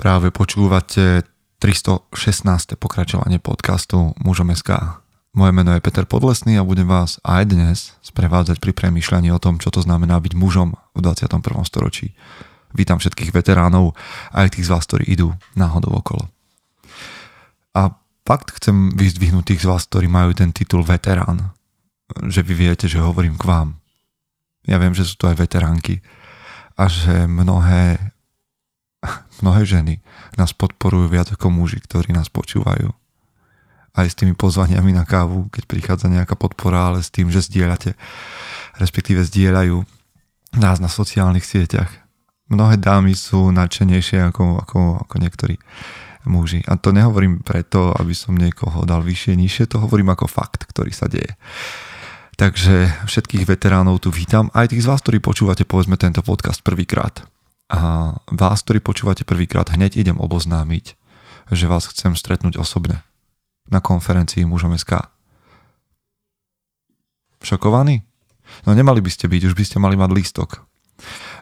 Práve počúvate 316. pokračovanie podcastu Mužom SK. Moje meno je Peter Podlesný a budem vás aj dnes sprevádzať pri premýšľaní o tom, čo to znamená byť mužom v 21. storočí. Vítam všetkých veteránov aj tých z vás, ktorí idú náhodou okolo. A fakt chcem vyzdvihnúť tých z vás, ktorí majú ten titul veterán. Že vy viete, že hovorím k vám. Ja viem, že sú to aj veteránky a že mnohé mnohé ženy nás podporujú viac ako muži, ktorí nás počúvajú. Aj s tými pozvaniami na kávu, keď prichádza nejaká podpora, ale s tým, že zdieľate, respektíve zdieľajú nás na sociálnych sieťach. Mnohé dámy sú nadšenejšie ako, ako, ako niektorí muži. A to nehovorím preto, aby som niekoho dal vyššie, nižšie, to hovorím ako fakt, ktorý sa deje. Takže všetkých veteránov tu vítam, aj tých z vás, ktorí počúvate povedzme tento podcast prvýkrát. A vás, ktorí počúvate prvýkrát, hneď idem oboznámiť, že vás chcem stretnúť osobne na konferencii mužom SK. Šokovaní? No nemali by ste byť, už by ste mali mať lístok.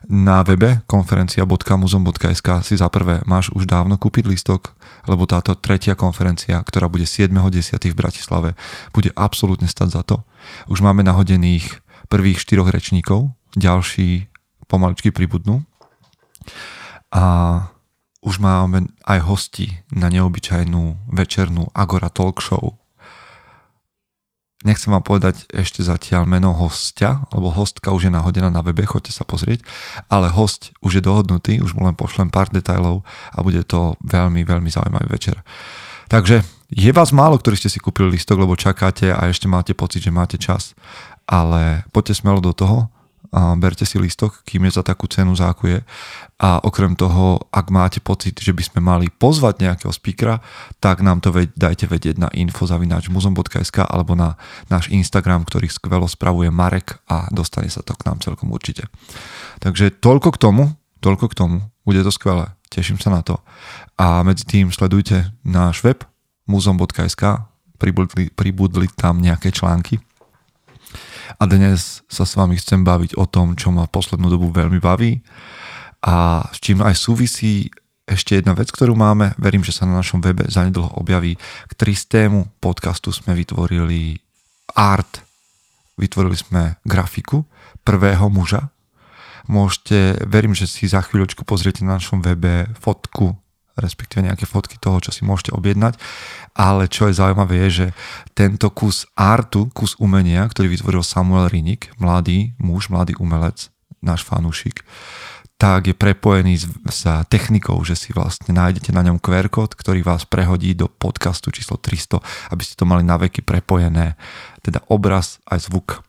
Na webe konferencia.muzom.sk si za prvé máš už dávno kúpiť lístok, lebo táto tretia konferencia, ktorá bude 7.10. v Bratislave, bude absolútne stať za to. Už máme nahodených prvých štyroch rečníkov, ďalší pomaličky pribudnú a už máme aj hosti na neobyčajnú večernú Agora Talk Show. Nechcem vám povedať ešte zatiaľ meno hostia, lebo hostka už je nahodená na webe, choďte sa pozrieť, ale host už je dohodnutý, už mu len pošlem pár detajlov a bude to veľmi, veľmi zaujímavý večer. Takže je vás málo, ktorí ste si kúpili listok, lebo čakáte a ešte máte pocit, že máte čas, ale poďte smelo do toho a berte si listok, kým je za takú cenu zákuje. A okrem toho, ak máte pocit, že by sme mali pozvať nejakého speakera, tak nám to veď, dajte vedieť na info.muzom.sk alebo na náš Instagram, ktorý skvelo spravuje Marek a dostane sa to k nám celkom určite. Takže toľko k tomu, toľko k tomu, bude to skvelé, teším sa na to. A medzi tým sledujte náš web muzom.sk, pribudli, pribudli tam nejaké články, a dnes sa s vami chcem baviť o tom, čo ma poslednú dobu veľmi baví a s čím aj súvisí ešte jedna vec, ktorú máme, verím, že sa na našom webe zanedlho objaví. K tristému podcastu sme vytvorili art, vytvorili sme grafiku prvého muža. Môžete, verím, že si za chvíľočku pozriete na našom webe fotku respektíve nejaké fotky toho, čo si môžete objednať. Ale čo je zaujímavé je, že tento kus artu, kus umenia, ktorý vytvoril Samuel Rinik, mladý muž, mladý umelec, náš fanúšik, tak je prepojený s, s technikou, že si vlastne nájdete na ňom QR kód, ktorý vás prehodí do podcastu číslo 300, aby ste to mali na veky prepojené, teda obraz aj zvuk.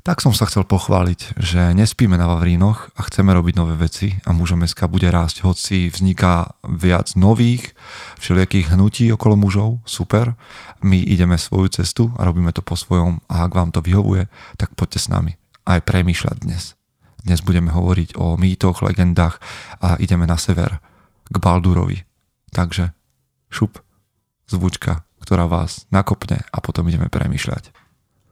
Tak som sa chcel pochváliť, že nespíme na Vavrínoch a chceme robiť nové veci a mužom bude rásť, hoci vzniká viac nových, všelijakých hnutí okolo mužov, super. My ideme svoju cestu a robíme to po svojom a ak vám to vyhovuje, tak poďte s nami aj premýšľať dnes. Dnes budeme hovoriť o mýtoch, legendách a ideme na sever, k Baldurovi. Takže šup, zvučka, ktorá vás nakopne a potom ideme premýšľať.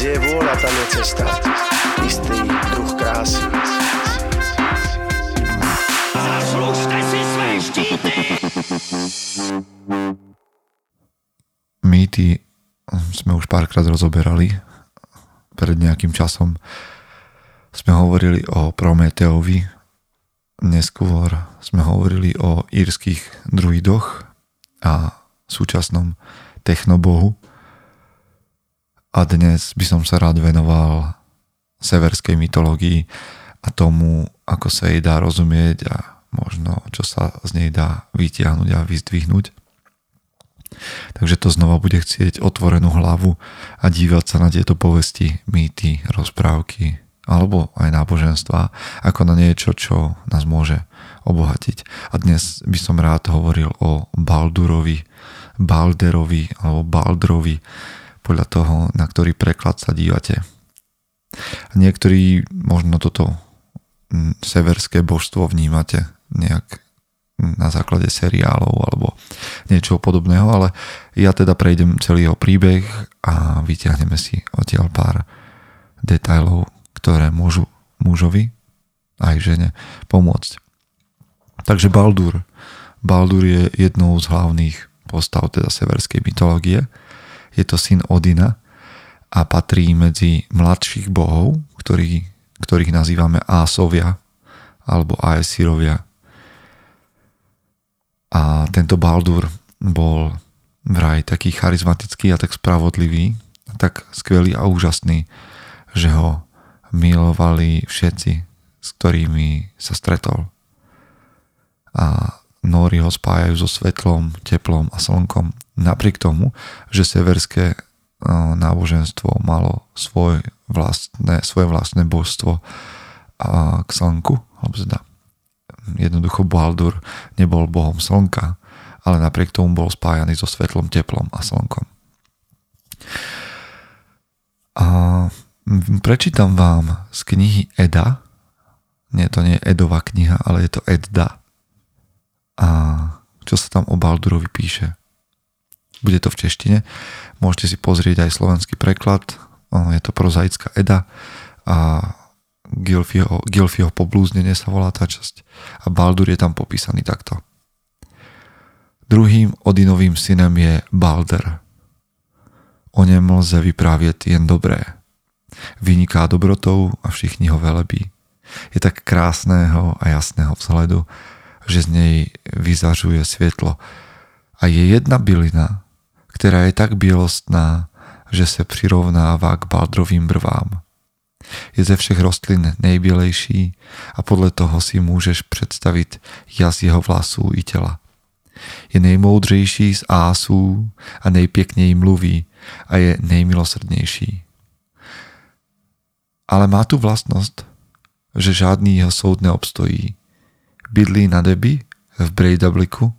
Kde je vôľa, tam je cesta. Istý druh krásy. Zaslužte si své štíty! Mýty sme už párkrát rozoberali. Pred nejakým časom sme hovorili o Prometeovi, neskôr sme hovorili o írskych druidoch a súčasnom technobohu. A dnes by som sa rád venoval severskej mytológii a tomu, ako sa jej dá rozumieť a možno čo sa z nej dá vytiahnuť a vyzdvihnúť. Takže to znova bude chcieť otvorenú hlavu a dívať sa na tieto povesti, mýty, rozprávky alebo aj náboženstva ako na niečo, čo nás môže obohatiť. A dnes by som rád hovoril o Baldurovi, Balderovi alebo Baldrovi, podľa toho, na ktorý preklad sa dívate. Niektorí možno toto mm, severské božstvo vnímate nejak na základe seriálov alebo niečo podobného, ale ja teda prejdem celý jeho príbeh a vyťahneme si odtiaľ pár detajlov, ktoré môžu mužovi aj žene pomôcť. Takže Baldur. Baldur je jednou z hlavných postav teda severskej mytológie. Je to syn Odina a patrí medzi mladších bohov, ktorý, ktorých nazývame Ásovia alebo Aesirovia a tento Baldur bol vraj taký charizmatický a tak spravodlivý, tak skvelý a úžasný, že ho milovali všetci, s ktorými sa stretol. A Nóri ho spájajú so svetlom, teplom a slnkom. Napriek tomu, že severské náboženstvo malo svoj vlastné, svoje vlastné božstvo k slnku, alebo teda Jednoducho Baldur nebol bohom slnka, ale napriek tomu bol spájaný so svetlom, teplom a slnkom. A prečítam vám z knihy Eda, nie, to nie je Edová kniha, ale je to Edda. A čo sa tam o Baldurovi píše. Bude to v češtine. Môžete si pozrieť aj slovenský preklad. Je to prozaická Eda a Gilfieho, Gilfieho poblúznenie sa volá tá časť a Baldur je tam popísaný takto. Druhým Odinovým synem je Balder. O ňem lze vyprávět jen dobré. Vyniká dobrotou a všichni ho velebí. Je tak krásného a jasného vzhledu, že z nej vyzařuje světlo. A je jedna bylina, která je tak bělostná, že se přirovnává k Baldrovým brvám. Je ze všech rostlin nejbělejší a podle toho si můžeš představit jas jeho vlasů i těla. Je nejmoudřejší z ásů a nejpěkněji mluví a je nejmilosrdnější. Ale má tu vlastnost, že žádný jeho soud neobstojí. Bydlí na debi v Breidabliku,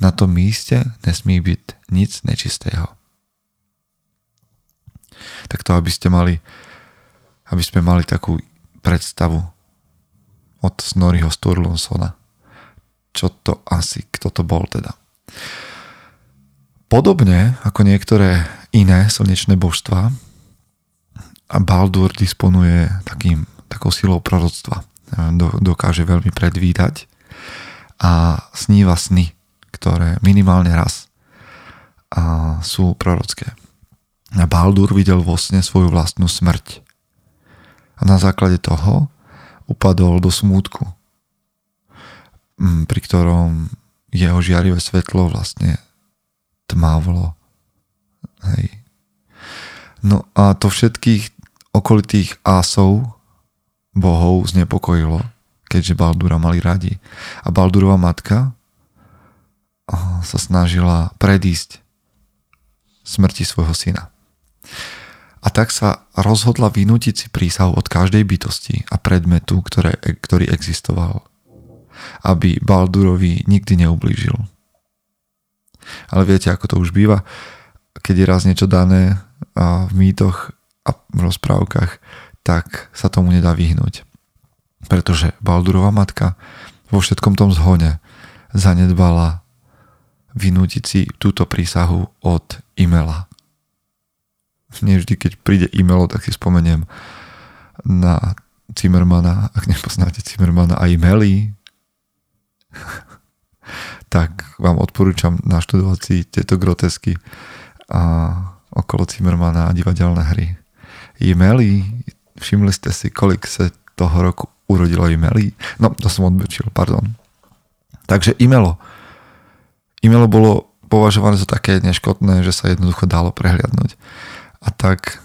na tom místě nesmí být nic nečistého. Tak to, aby ste mali aby sme mali takú predstavu od Snorriho Sturlusona. Čo to asi, kto to bol teda. Podobne ako niektoré iné slnečné božstva, Baldur disponuje takým, takou silou proroctva. Dokáže veľmi predvídať a sníva sny, ktoré minimálne raz sú prorocké. Baldur videl vo sne svoju vlastnú smrť a na základe toho upadol do smútku, mm, pri ktorom jeho žiarivé svetlo vlastne tmávlo. Hej. No a to všetkých okolitých ásov bohov znepokojilo, keďže Baldura mali radi. A Baldurova matka sa snažila predísť smrti svojho syna a tak sa rozhodla vynútiť si prísahu od každej bytosti a predmetu, ktoré, ktorý existoval, aby Baldurovi nikdy neublížil. Ale viete, ako to už býva, keď je raz niečo dané v mýtoch a v rozprávkach, tak sa tomu nedá vyhnúť. Pretože Baldurova matka vo všetkom tom zhone zanedbala vynútiť si túto prísahu od Imela, nie vždy, keď príde e-mail, tak si spomeniem na Zimmermana, ak nepoznáte Zimmermana a e-maily, tak vám odporúčam naštudovať si tieto grotesky a okolo Zimmermana a divadelné hry. E-maily, všimli ste si, kolik sa toho roku urodilo e-maily? No, to som odbočil, pardon. Takže e-mailo. E-mailo bolo považované za také neškodné, že sa jednoducho dalo prehliadnúť. A tak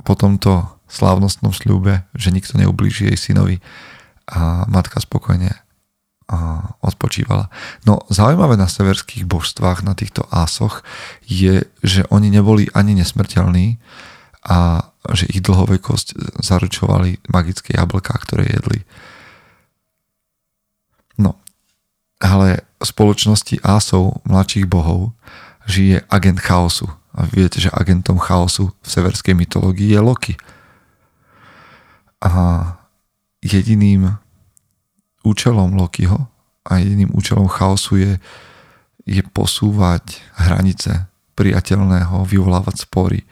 po tomto slávnostnom sľube, že nikto neublíži jej synovi a matka spokojne a odpočívala. No zaujímavé na severských božstvách, na týchto ásoch je, že oni neboli ani nesmrteľní a že ich dlhovekosť zaručovali magické jablká, ktoré jedli. No ale v spoločnosti ásov mladších bohov žije agent chaosu. A viete, že agentom chaosu v severskej mytológii je Loki. A jediným účelom Lokiho a jediným účelom chaosu je, je posúvať hranice priateľného, vyvolávať spory.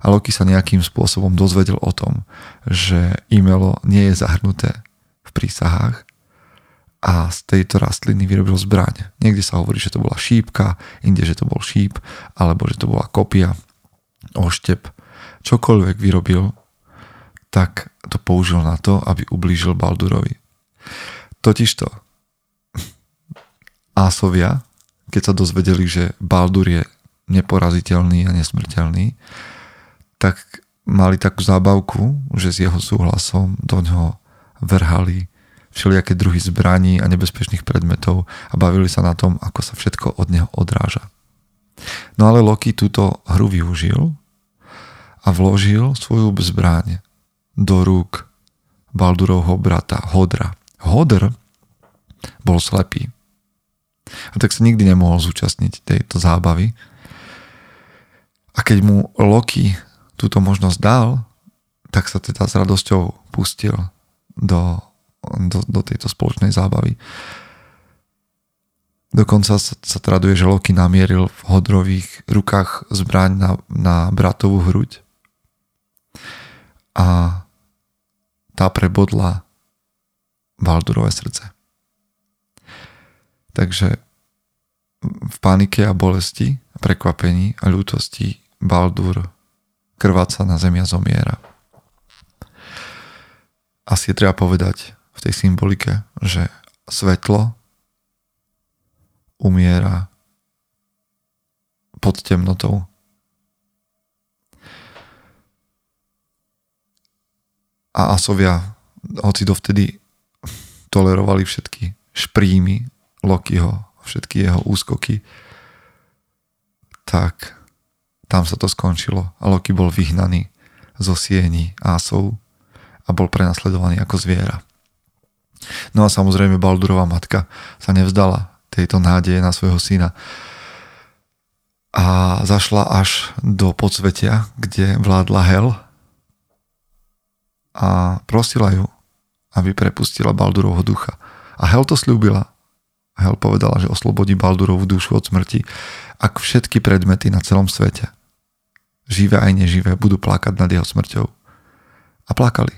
A Loki sa nejakým spôsobom dozvedel o tom, že imelo nie je zahrnuté v prísahách a z tejto rastliny vyrobil zbraň. Niekde sa hovorí, že to bola šípka, inde, že to bol šíp, alebo že to bola kopia, oštep. Čokoľvek vyrobil, tak to použil na to, aby ublížil Baldurovi. Totižto Ásovia, keď sa dozvedeli, že Baldur je neporaziteľný a nesmrteľný, tak mali takú zábavku, že s jeho súhlasom do ňoho vrhali všelijaké druhy zbraní a nebezpečných predmetov a bavili sa na tom, ako sa všetko od neho odráža. No ale Loki túto hru využil a vložil svoju zbraň do rúk Baldurovho brata Hodra. Hodr bol slepý. A tak sa nikdy nemohol zúčastniť tejto zábavy. A keď mu Loki túto možnosť dal, tak sa teda s radosťou pustil do do, do tejto spoločnej zábavy. Dokonca sa, sa traduje, že Loki namieril v hodrových rukách zbraň na, na bratovú hruď a tá prebodla Baldurové srdce. Takže v panike a bolesti, prekvapení a ľútosti Baldur krváca na zemi a zomiera. Asi je treba povedať, v tej symbolike, že svetlo umiera pod temnotou. A Asovia, hoci dovtedy tolerovali všetky šprímy Lokiho, všetky jeho úskoky, tak tam sa to skončilo a Loki bol vyhnaný zo sieni Asov a bol prenasledovaný ako zviera. No a samozrejme Baldurová matka sa nevzdala tejto nádeje na svojho syna a zašla až do podsvetia, kde vládla Hel a prosila ju, aby prepustila Baldurovho ducha. A Hel to slúbila. Hel povedala, že oslobodí Baldurovú dušu od smrti, ak všetky predmety na celom svete, živé aj neživé, budú plakať nad jeho smrťou. A plakali.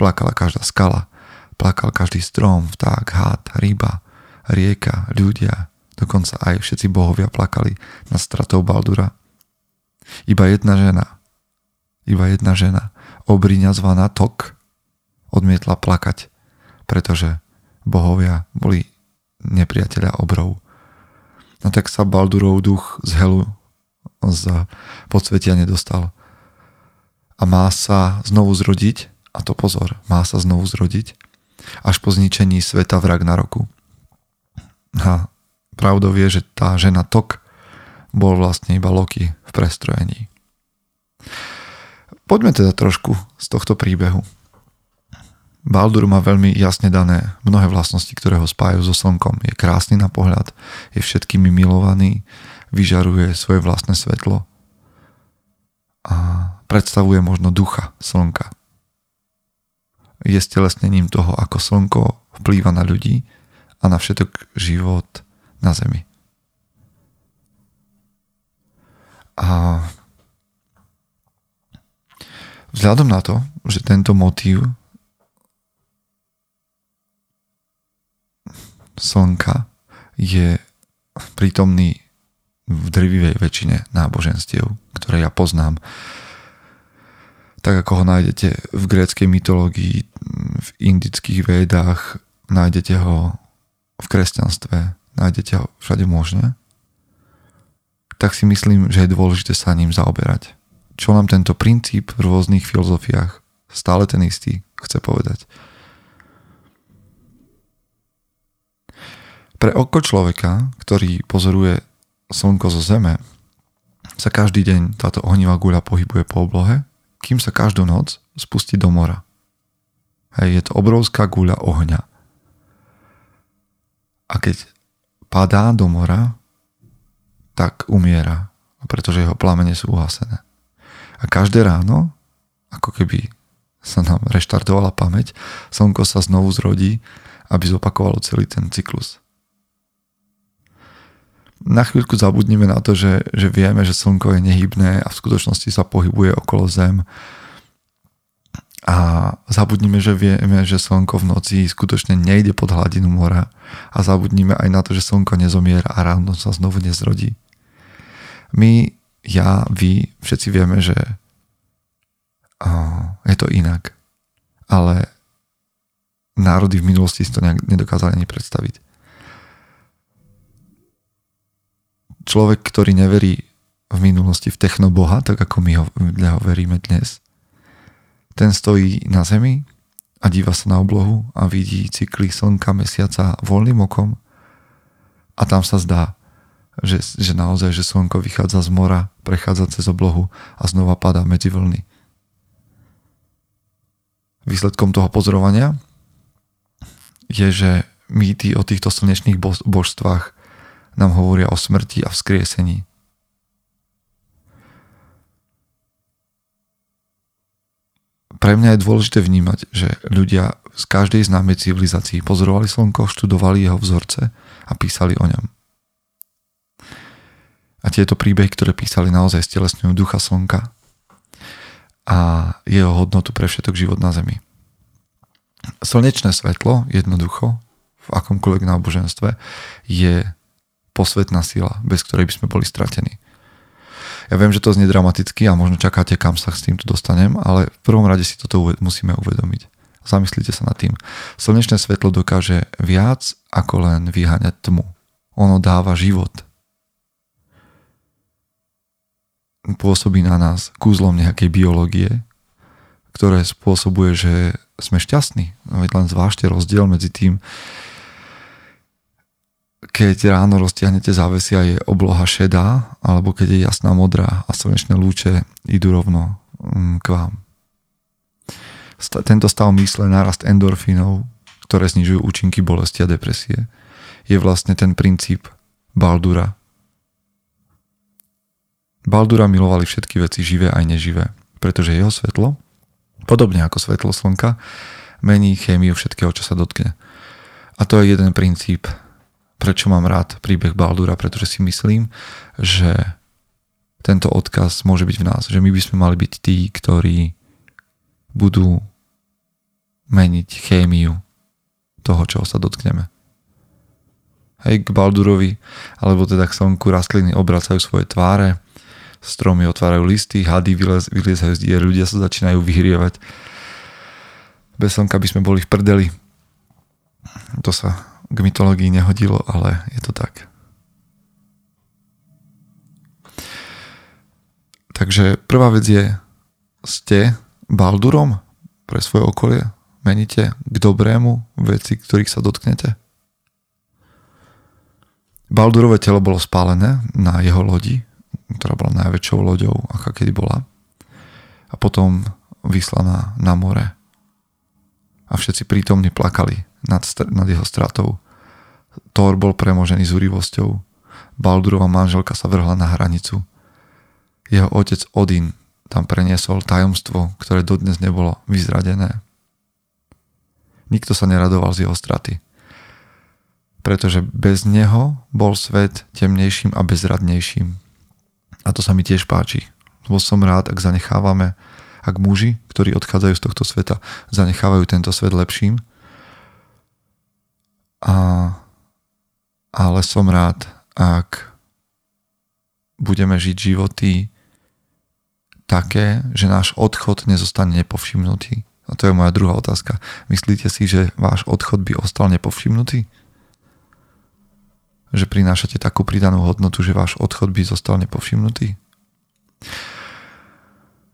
Plakala každá skala, Plakal každý strom, vták, hád, ryba, rieka, ľudia, dokonca aj všetci bohovia plakali nad stratou Baldura. Iba jedna žena, iba jedna žena, obriňa zvaná Tok, odmietla plakať, pretože bohovia boli nepriateľia obrov. No tak sa Baldurov duch z helu z podsvetia nedostal. A má sa znovu zrodiť, a to pozor, má sa znovu zrodiť až po zničení sveta v Ragnaroku. A pravdou je, že tá žena Tok bol vlastne iba Loki v prestrojení. Poďme teda trošku z tohto príbehu. Baldur má veľmi jasne dané mnohé vlastnosti, ktoré ho spájajú so slnkom. Je krásny na pohľad, je všetkými milovaný, vyžaruje svoje vlastné svetlo a predstavuje možno ducha slnka je stelesnením toho, ako slnko vplýva na ľudí a na všetok život na Zemi. A vzhľadom na to, že tento motív slnka je prítomný v drvivej väčšine náboženstiev, ktoré ja poznám, tak ako ho nájdete v gréckej mytológii, v indických védách, nájdete ho v kresťanstve, nájdete ho všade možne, tak si myslím, že je dôležité sa ním zaoberať. Čo nám tento princíp v rôznych filozofiách stále ten istý chce povedať. Pre oko človeka, ktorý pozoruje slnko zo zeme, sa každý deň táto ohnivá guľa pohybuje po oblohe kým sa každú noc spustí do mora. Hej, je to obrovská guľa ohňa. a keď padá do mora, tak umiera, pretože jeho plamene sú uhasené. A každé ráno, ako keby sa nám reštartovala pamäť, slnko sa znovu zrodí, aby zopakovalo celý ten cyklus. Na chvíľku zabudnime na to, že, že vieme, že slnko je nehybné a v skutočnosti sa pohybuje okolo Zem a zabudnime, že vieme, že slnko v noci skutočne nejde pod hladinu mora a zabudnime aj na to, že slnko nezomiera a ráno sa znovu nezrodí. My, ja, vy, všetci vieme, že je to inak. Ale národy v minulosti si to nedokázali ani predstaviť. Človek, ktorý neverí v minulosti v technoboha, tak ako my ho, ho veríme dnes, ten stojí na zemi a díva sa na oblohu a vidí cykly slnka, mesiaca voľným okom a tam sa zdá, že, že naozaj, že slnko vychádza z mora, prechádza cez oblohu a znova padá medzi vlny. Výsledkom toho pozorovania je, že mýty o týchto slnečných božstvách nám hovoria o smrti a vzkriesení. pre mňa je dôležité vnímať, že ľudia z každej známej civilizácii pozorovali slnko, študovali jeho vzorce a písali o ňom. A tieto príbehy, ktoré písali, naozaj stelesňujú ducha slnka a jeho hodnotu pre všetok život na Zemi. Slnečné svetlo, jednoducho, v akomkoľvek náboženstve, je posvetná sila, bez ktorej by sme boli stratení. Ja viem, že to znie dramaticky a možno čakáte, kam sa s týmto dostanem, ale v prvom rade si toto musíme uvedomiť. Zamyslite sa nad tým. Slnečné svetlo dokáže viac ako len vyháňať tmu. Ono dáva život. Pôsobí na nás kúzlom nejakej biológie, ktoré spôsobuje, že sme šťastní. Veď len zvážte rozdiel medzi tým, keď ráno roztiahnete závesia, je obloha šedá, alebo keď je jasná modrá a slnečné lúče idú rovno mm, k vám. Tento stav mysle, nárast endorfínov, ktoré znižujú účinky bolesti a depresie, je vlastne ten princíp Baldura. Baldura milovali všetky veci živé aj neživé, pretože jeho svetlo, podobne ako svetlo slnka, mení chémiu všetkého, čo sa dotkne. A to je jeden princíp prečo mám rád príbeh Baldura, pretože si myslím, že tento odkaz môže byť v nás, že my by sme mali byť tí, ktorí budú meniť chémiu toho, čoho sa dotkneme. Hej, k Baldurovi, alebo teda k slnku rastliny obracajú svoje tváre, stromy otvárajú listy, hady vylez, vyliezajú z dier, ľudia sa začínajú vyhrievať. Bez slnka by sme boli v prdeli. To sa k mytológii nehodilo, ale je to tak. Takže prvá vec je, ste Baldurom pre svoje okolie? Meníte k dobrému veci, ktorých sa dotknete? Baldurové telo bolo spálené na jeho lodi, ktorá bola najväčšou loďou, aká kedy bola. A potom vyslaná na more. A všetci prítomne plakali nad, nad jeho stratou. Thor bol premožený zúrivosťou. Baldurova manželka sa vrhla na hranicu. Jeho otec Odin tam preniesol tajomstvo, ktoré dodnes nebolo vyzradené. Nikto sa neradoval z jeho straty. Pretože bez neho bol svet temnejším a bezradnejším. A to sa mi tiež páči. Lebo som rád, ak zanechávame, ak muži, ktorí odchádzajú z tohto sveta, zanechávajú tento svet lepším, a, ale som rád, ak budeme žiť životy také, že náš odchod nezostane nepovšimnutý. A to je moja druhá otázka. Myslíte si, že váš odchod by ostal nepovšimnutý? Že prinášate takú pridanú hodnotu, že váš odchod by zostal nepovšimnutý?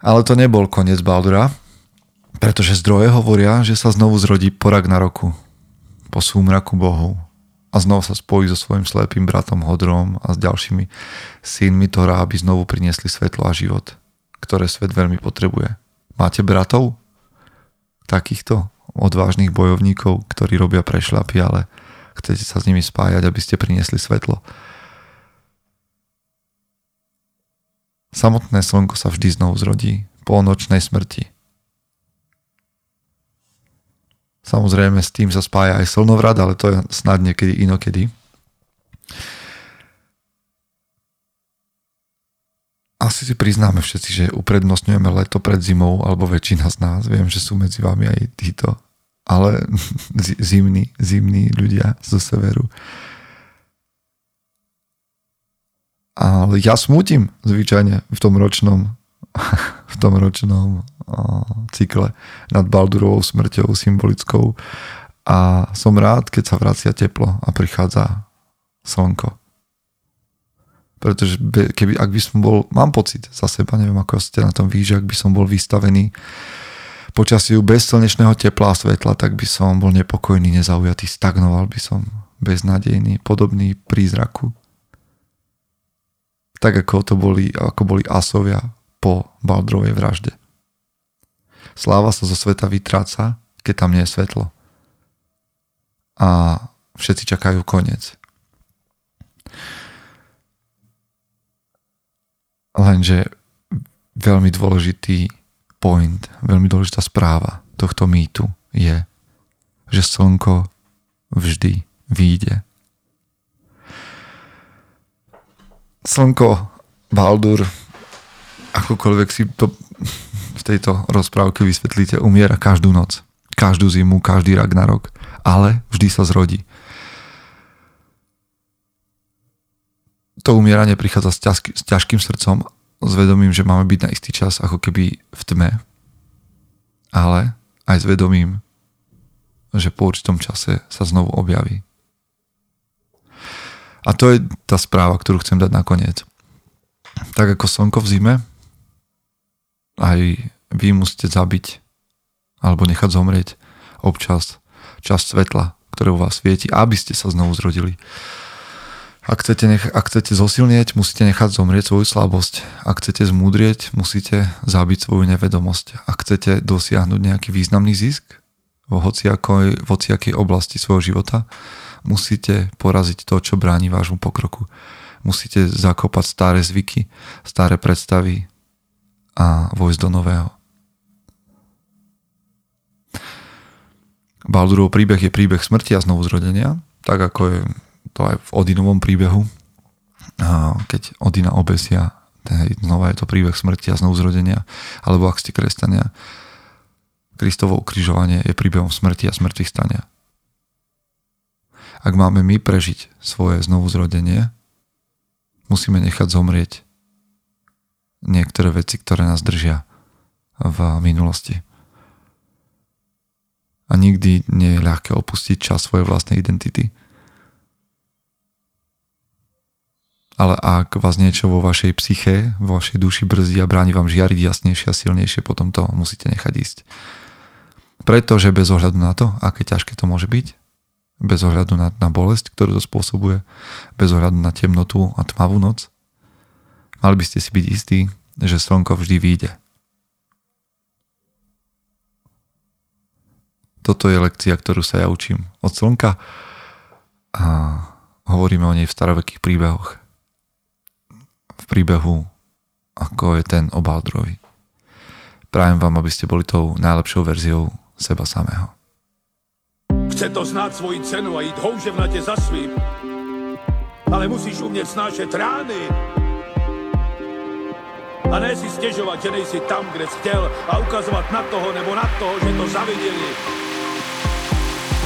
Ale to nebol koniec Baldura, pretože zdroje hovoria, že sa znovu zrodí porak na roku po súmraku Bohu a znova sa spojí so svojim slepým bratom Hodrom a s ďalšími synmi Tora, aby znovu priniesli svetlo a život, ktoré svet veľmi potrebuje. Máte bratov? Takýchto odvážnych bojovníkov, ktorí robia prešľapy, ale chcete sa s nimi spájať, aby ste priniesli svetlo. Samotné slnko sa vždy znovu zrodí po nočnej smrti. Samozrejme s tým sa spája aj slnovrat, ale to je snad niekedy inokedy. Asi si priznáme všetci, že uprednostňujeme leto pred zimou, alebo väčšina z nás. Viem, že sú medzi vami aj títo, ale zimní, zimní ľudia zo severu. Ale ja smutím zvyčajne v tom ročnom v tom ročnom cykle nad Baldurovou smrťou symbolickou a som rád, keď sa vracia teplo a prichádza slnko. Pretože keby, ak by som bol, mám pocit za seba, neviem ako ste na tom vy, že ak by som bol vystavený počasiu bez slnečného tepla a svetla, tak by som bol nepokojný, nezaujatý, stagnoval by som, beznádejný, podobný prízraku. Tak ako to boli, ako boli asovia po Baldrovej vražde. Sláva sa zo sveta vytráca, keď tam nie je svetlo. A všetci čakajú koniec. Lenže veľmi dôležitý point, veľmi dôležitá správa tohto mýtu je, že slnko vždy vyjde. Slnko Baldur akokoľvek si to tejto rozprávke vysvetlíte, umiera každú noc, každú zimu, každý rok, ale vždy sa zrodí. To umieranie prichádza s, ťažký, s ťažkým srdcom, s vedomím, že máme byť na istý čas ako keby v tme, ale aj s vedomím, že po určitom čase sa znovu objaví. A to je tá správa, ktorú chcem dať nakoniec. Tak ako slnko v zime, aj vy musíte zabiť alebo nechať zomrieť občas časť svetla, ktoré u vás svieti, aby ste sa znovu zrodili. Ak chcete, nech- ak chcete zosilnieť, musíte nechať zomrieť svoju slabosť. Ak chcete zmúdrieť, musíte zabiť svoju nevedomosť. Ak chcete dosiahnuť nejaký významný zisk vo hociakej, v hociakej oblasti svojho života, musíte poraziť to, čo bráni vášmu pokroku. Musíte zakopať staré zvyky, staré predstavy, a vojsť do nového. Baldurov príbeh je príbeh smrti a znovu zrodenia, tak ako je to aj v Odinovom príbehu. Keď Odina obesia, znova je to príbeh smrti a znovu zrodenia, alebo ak ste kresťania, Kristovo ukrižovanie je príbehom smrti a smrtvých stania. Ak máme my prežiť svoje znovu zrodenie, musíme nechať zomrieť niektoré veci, ktoré nás držia v minulosti. A nikdy nie je ľahké opustiť čas svojej vlastnej identity. Ale ak vás niečo vo vašej psyche, vo vašej duši brzdí a bráni vám žiariť jasnejšie a silnejšie, potom to musíte nechať ísť. Pretože bez ohľadu na to, aké ťažké to môže byť, bez ohľadu na, na bolesť, ktorú to spôsobuje, bez ohľadu na temnotu a tmavú noc, Mali by ste si byť istí, že slnko vždy vyjde. Toto je lekcia, ktorú sa ja učím od slnka a hovoríme o nej v starovekých príbehoch. V príbehu, ako je ten o Baldrovi. Prajem vám, aby ste boli tou najlepšou verziou seba samého. Chce to znáť svoji cenu a ísť houževnate za svým. Ale musíš umieť snášať rány a ne si stěžovat, že nejsi tam, kde jsi chtěl a ukazovat na toho nebo na toho, že to zaviděli.